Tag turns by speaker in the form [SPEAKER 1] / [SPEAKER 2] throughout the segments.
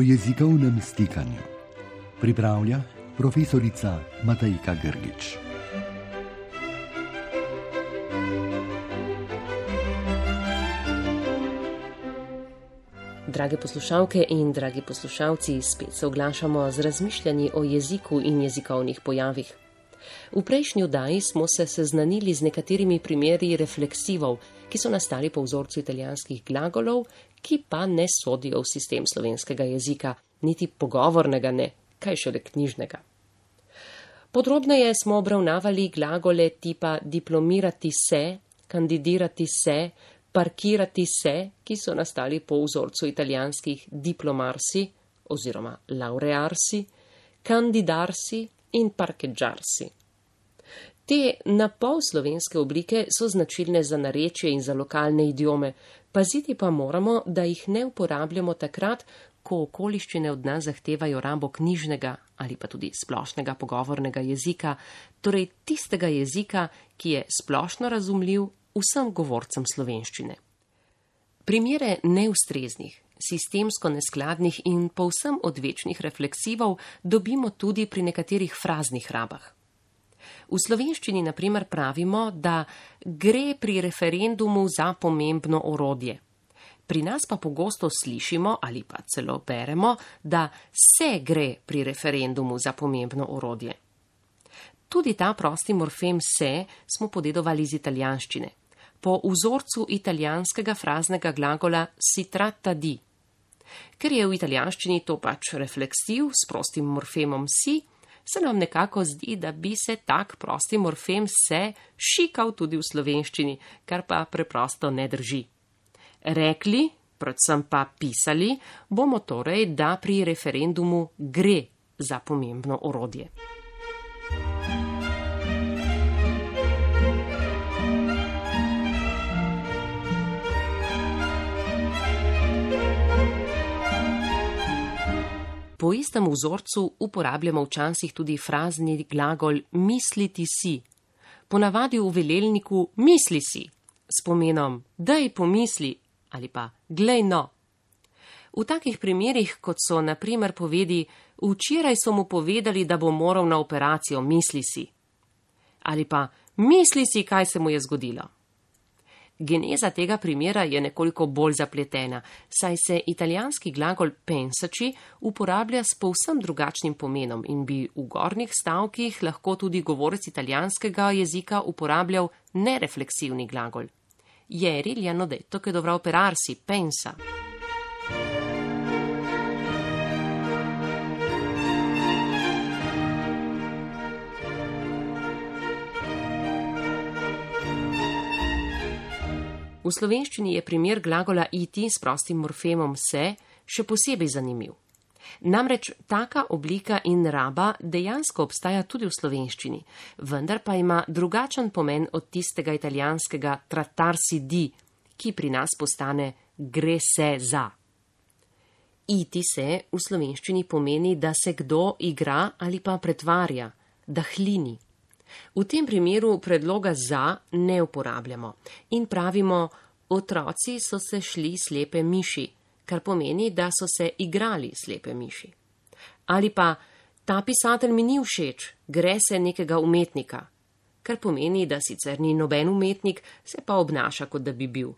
[SPEAKER 1] o jezikovnem stikanju. Pripravlja profesorica Matajka Grgič.
[SPEAKER 2] Drage poslušalke in dragi poslušalci, spet se oglašamo z razmišljanji o jeziku in jezikovnih pojavih. V prejšnji oddaji smo se seznanili z nekaterimi primeri refleksivov, ki so nastali po vzorcu italijanskih glagolov, ki pa ne sodijo v sistem slovenskega jezika, niti pogovornega ne, kaj šele knjižnega. Podrobneje smo obravnavali glagole tipa diplomirati se, kandidirati se, parkirati se, ki so nastali po vzorcu italijanskih diplomarsi oziroma laurearsi, kandidarsi in parkeggiarsi. Te napol slovenske oblike so značilne za narečje in za lokalne idiome, paziti pa moramo, da jih ne uporabljamo takrat, ko okoliščine od nas zahtevajo rabo knjižnega ali pa tudi splošnega pogovornega jezika, torej tistega jezika, ki je splošno razumljiv vsem govorcem slovenščine. Primere neustreznih, sistemsko neskladnih in povsem odvečnih refleksivov dobimo tudi pri nekaterih fraznih rabah. V slovenščini naprimer pravimo, da gre pri referendumu za pomembno orodje. Pri nas pa pogosto slišimo ali pa celo beremo, da se gre pri referendumu za pomembno orodje. Tudi ta prosti morfem se smo podedovali iz italijanščine. Po vzorcu italijanskega fraznega glagola si tratta di. Ker je v italijanščini to pač refleksiv s prostim morfemom si, se nam nekako zdi, da bi se tak prosti morfem se šikal tudi v slovenščini, kar pa preprosto ne drži. Rekli, predvsem pa pisali, bomo torej, da pri referendumu gre za pomembno orodje. Po istem vzorcu uporabljamo včasih tudi frazni glagol misliti si. Ponavadi v velelniku misli si, s pomenom daj pomisli ali pa glej no. V takih primerih, kot so naprimer povedi, včeraj so mu povedali, da bo moral na operacijo misli si. Ali pa misli si, kaj se mu je zgodilo. Geneza tega primera je nekoliko bolj zapletena, saj se italijanski glagol pensači uporablja s povsem drugačnim pomenom in bi v gornjih stavkih lahko tudi govorec italijanskega jezika uporabljal nerefleksivni glagol. Ieri gli hanno detto che dovrà operarsi, pensa. V slovenščini je primer glagola iti s prostim morfemom se še posebej zanimiv. Namreč taka oblika in raba dejansko obstaja tudi v slovenščini, vendar pa ima drugačen pomen od tistega italijanskega trattarsi di, ki pri nas postane gre se za. Iti se v slovenščini pomeni, da se kdo igra ali pa pretvarja, da hlini. V tem primeru predloga za ne uporabljamo in pravimo, otroci so se šli slepe miši, kar pomeni, da so se igrali slepe miši. Ali pa ta pisatelj mi ni všeč, gre se nekega umetnika, kar pomeni, da sicer ni noben umetnik, se pa obnaša, kot da bi bil.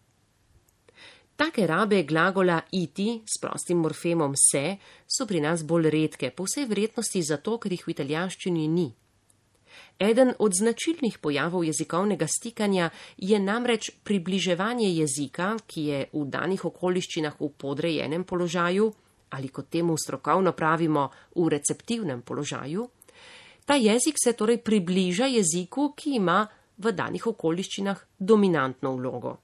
[SPEAKER 2] Take rabe glagola iti s prostim morfemom se so pri nas bolj redke, po vsej vrednosti zato, ker jih v italijanščini ni. Eden od značilnih pojavov jezikovnega stikanja je namreč približevanje jezika, ki je v danih okoliščinah v podrejenem položaju ali kot temu strokovno pravimo v receptivnem položaju. Ta jezik se torej približa jeziku, ki ima v danih okoliščinah dominantno vlogo.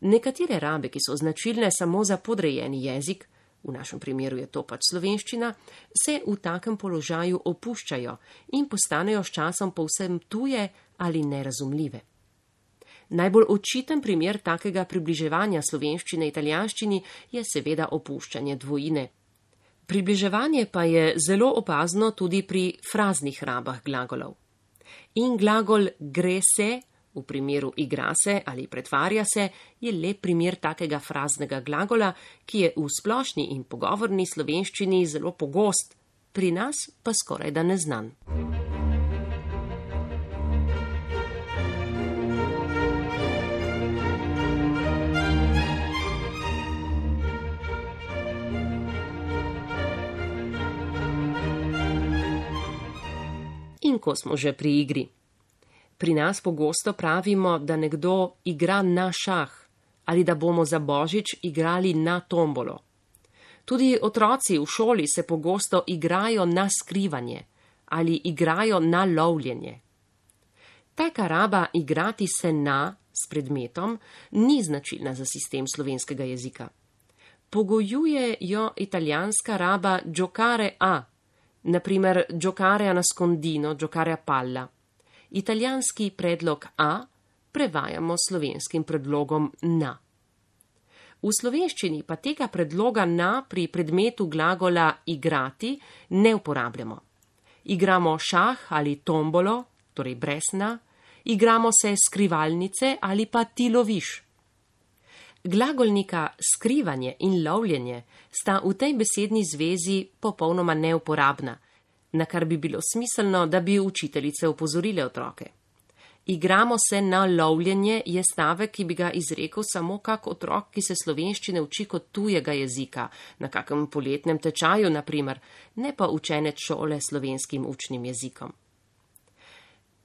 [SPEAKER 2] Nekatere rabe, ki so značilne samo za podrejeni jezik, v našem primeru je to pač slovenščina, se v takem položaju opuščajo in postanejo s časom povsem tuje ali nerazumljive. Najbolj očiten primer takega približevanja slovenščine italijanščini je seveda opuščanje dvojine. Približevanje pa je zelo opazno tudi pri fraznih rabah glagolov. In glagol gre se v primeru igra se ali pretvarja se, je le primer takega fraznega glagola, ki je v splošni in pogovorni slovenščini zelo pogost, pri nas pa skoraj da neznan. In ko smo že pri igri. Pri nas pogosto pravimo, da nekdo igra na šah ali da bomo za božič igrali na tombolo. Tudi otroci v šoli se pogosto igrajo na skrivanje ali igrajo na lovljenje. Taka raba igrati se na s predmetom ni značilna za sistem slovenskega jezika. Pogojuje jo italijanska raba giocare a, naprimer giocare a nascondino, giocare a palla italijanski predlog a prevajamo slovenskim predlogom na. V slovenščini pa tega predloga na pri predmetu glagola igrati ne uporabljamo. Igramo šah ali tombolo, torej brez na, igramo se skrivalnice ali pa ti loviš. Glagolnika skrivanje in lovljenje sta v tej besedni zvezi popolnoma neuporabna, na kar bi bilo smiselno, da bi učiteljice upozorile otroke. Igramo se na lovljenje je stavek, ki bi ga izrekel samo kak otrok, ki se slovenščine uči kot tujega jezika, na kakem poletnem tečaju, naprimer, ne pa učenec šole slovenskim učnim jezikom.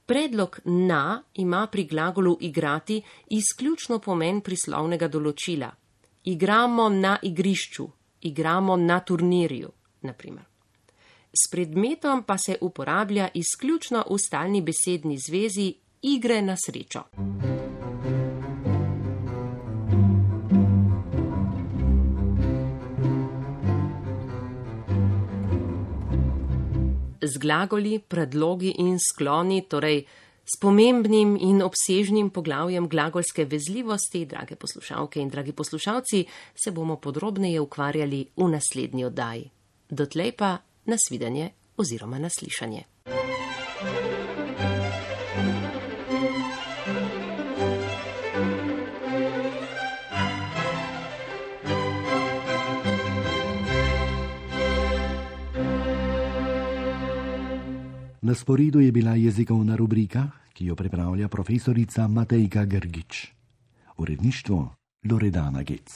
[SPEAKER 2] Predlog na ima pri glagolu igrati izključno pomen prislovnega določila. Igramo na igrišču, igramo na turnirju, naprimer s predmetom pa se uporablja izključno v stalni besedni zvezi igre na srečo. Z glagoli, predlogi in skloni, torej s pomembnim in obsežnim poglavjem glagolske vezljivosti, drage poslušalke in dragi poslušalci, se bomo podrobneje ukvarjali v naslednji oddaji. Dotlej pa nasvidenje oziroma naslišanje.
[SPEAKER 1] Na sporedu je bila jezikovna rubrika, ki jo pripravlja profesorica Matejka Grgič. Uredništvo Loredana Gec.